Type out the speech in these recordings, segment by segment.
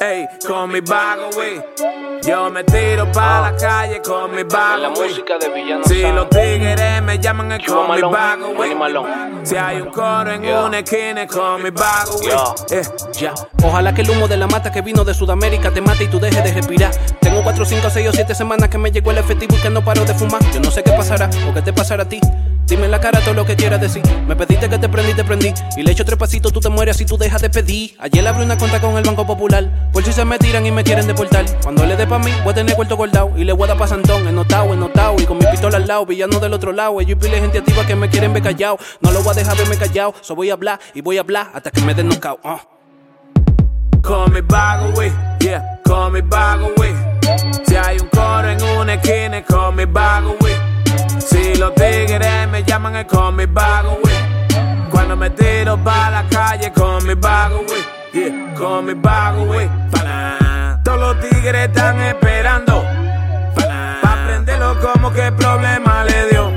ey, con mi vago, wey. Yo me tiro pa' la calle con mi vago, La wey. música de Villano Si los tigres me llaman es Chupa con mi vago, wey. Si hay un coro en Yeah. una esquina es con mi vago, wey. Yeah. Eh, Ya. Ojalá que el humo de la mata que vino de Sudamérica te mate y tú dejes de respirar. Tengo 4, 5, 6 o 7 semanas que me llegó el efectivo y que no paro de fumar. Yo no sé qué pasará o qué te pasará a ti. Dime en la cara todo lo que quieras decir. Me pediste que te prendí, te prendí. Y le echo tres pasitos, tú te mueres si tú dejas de pedir. Ayer abrí una cuenta con el Banco Popular. Por si se me tiran y me quieren deportar. Cuando le dé pa' mí, voy a tener cuarto guardado. Y le voy a dar pa' Santón, ennotado, ennotado. Y con mi pistola al lado, villano del otro lado. Ellos y gente activa que me quieren ver callado. No lo voy a dejar verme callado. So voy a hablar y voy a hablar hasta que me den knockout. ah. con mi vago, wey. Yeah, con mi vago, wey. Con mi vago, wey. Cuando me tiro pa' la calle con mi vago, wey. Yeah, con mi vago, wey. Todos los tigres están esperando. Pa' pa' prenderlo como que problema le dio.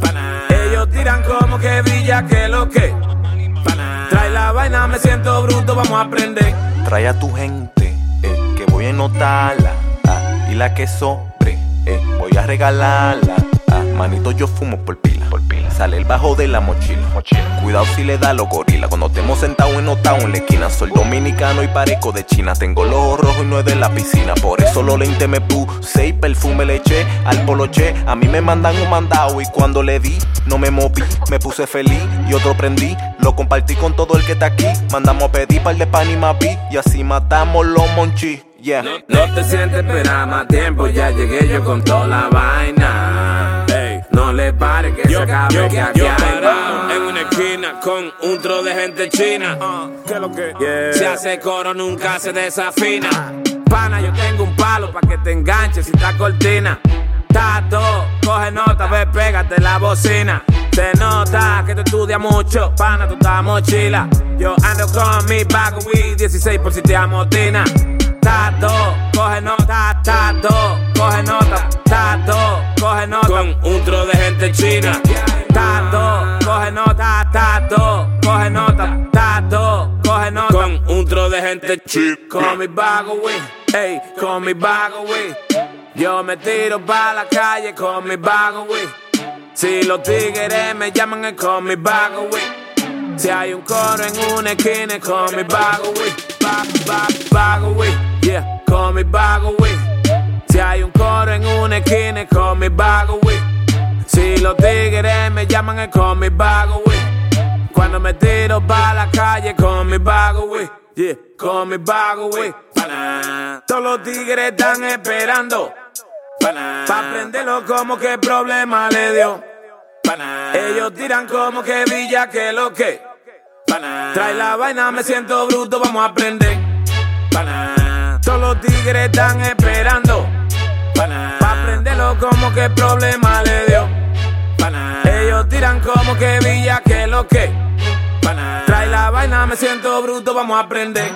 Pa' Ellos tiran como que brilla que lo que. Pa' Trae la vaina, me siento bruto, vamos a aprender. Trae a tu gente, eh, que voy a notarla. ah, y la que sobre, eh, voy a regalarla. Manito, yo fumo por pila. Por pila. Sale el bajo de la mochila. mochila. Cuidado si le da los gorilas. Cuando estemos sentados en notado en la esquina. Soy dominicano y parezco de China. Tengo los ojos rojos y no es de la piscina. Por eso los lentes me puse y perfume le eché al poloche. A mí me mandan un mandado y cuando le di, no me moví. Me puse feliz y otro prendí. Lo compartí con todo el que está aquí. Mandamos a pedir par de pan y mapi. Y así matamos los monchis. Yeah. No te sientes esperar más tiempo, ya llegué yo con toda la vaina. No le pare que se acabe que aquí hay parado en una esquina con un tro de gente china. ¿Qué lo que? Yeah. Se hace coro, nunca se desafina. Pana, yo tengo un palo pa' que te enganches si está cortina. Tato, coge nota, ve, pégate la bocina. Se nota que tú estudias mucho, pana, tú estás mochila. Yo ando con mi bago weed, 16 por si te amotina. Tato, coge nota, tato, coge nota, tato, coge nota. Con un tro de china. Tato, coge nota, tato, coge nota, tato, coge nota. Con un tro de gente china. Con mi vago, wey, ey, con mi vago, wey. Yo me tiro pa' la calle con mi vago, wey. Si los tigres me llaman es con mi vago, wey. Si hay un coro en una esquina es con mi vago, wey. Vago, wey, yeah, con mi vago, wey. Si hay un coro en una esquina es con mi vago, wey. Los tigres me llaman es con mi vago, wey. Cuando me tiro pa' la calle con mi vago, wey. Yeah, con mi vago. Pa' Todos los tigres están esperando. Pa' pa prenderlo como que problema le dio. Ellos tiran como que brilla que lo que. Trae la vaina, me siento bruto, vamos a aprender. Todos los tigres están esperando. Pa' pa prenderlo como que problema le dio. Tiran como que brilla que lo que. Trae la vaina, me siento bruto, vamos a aprender.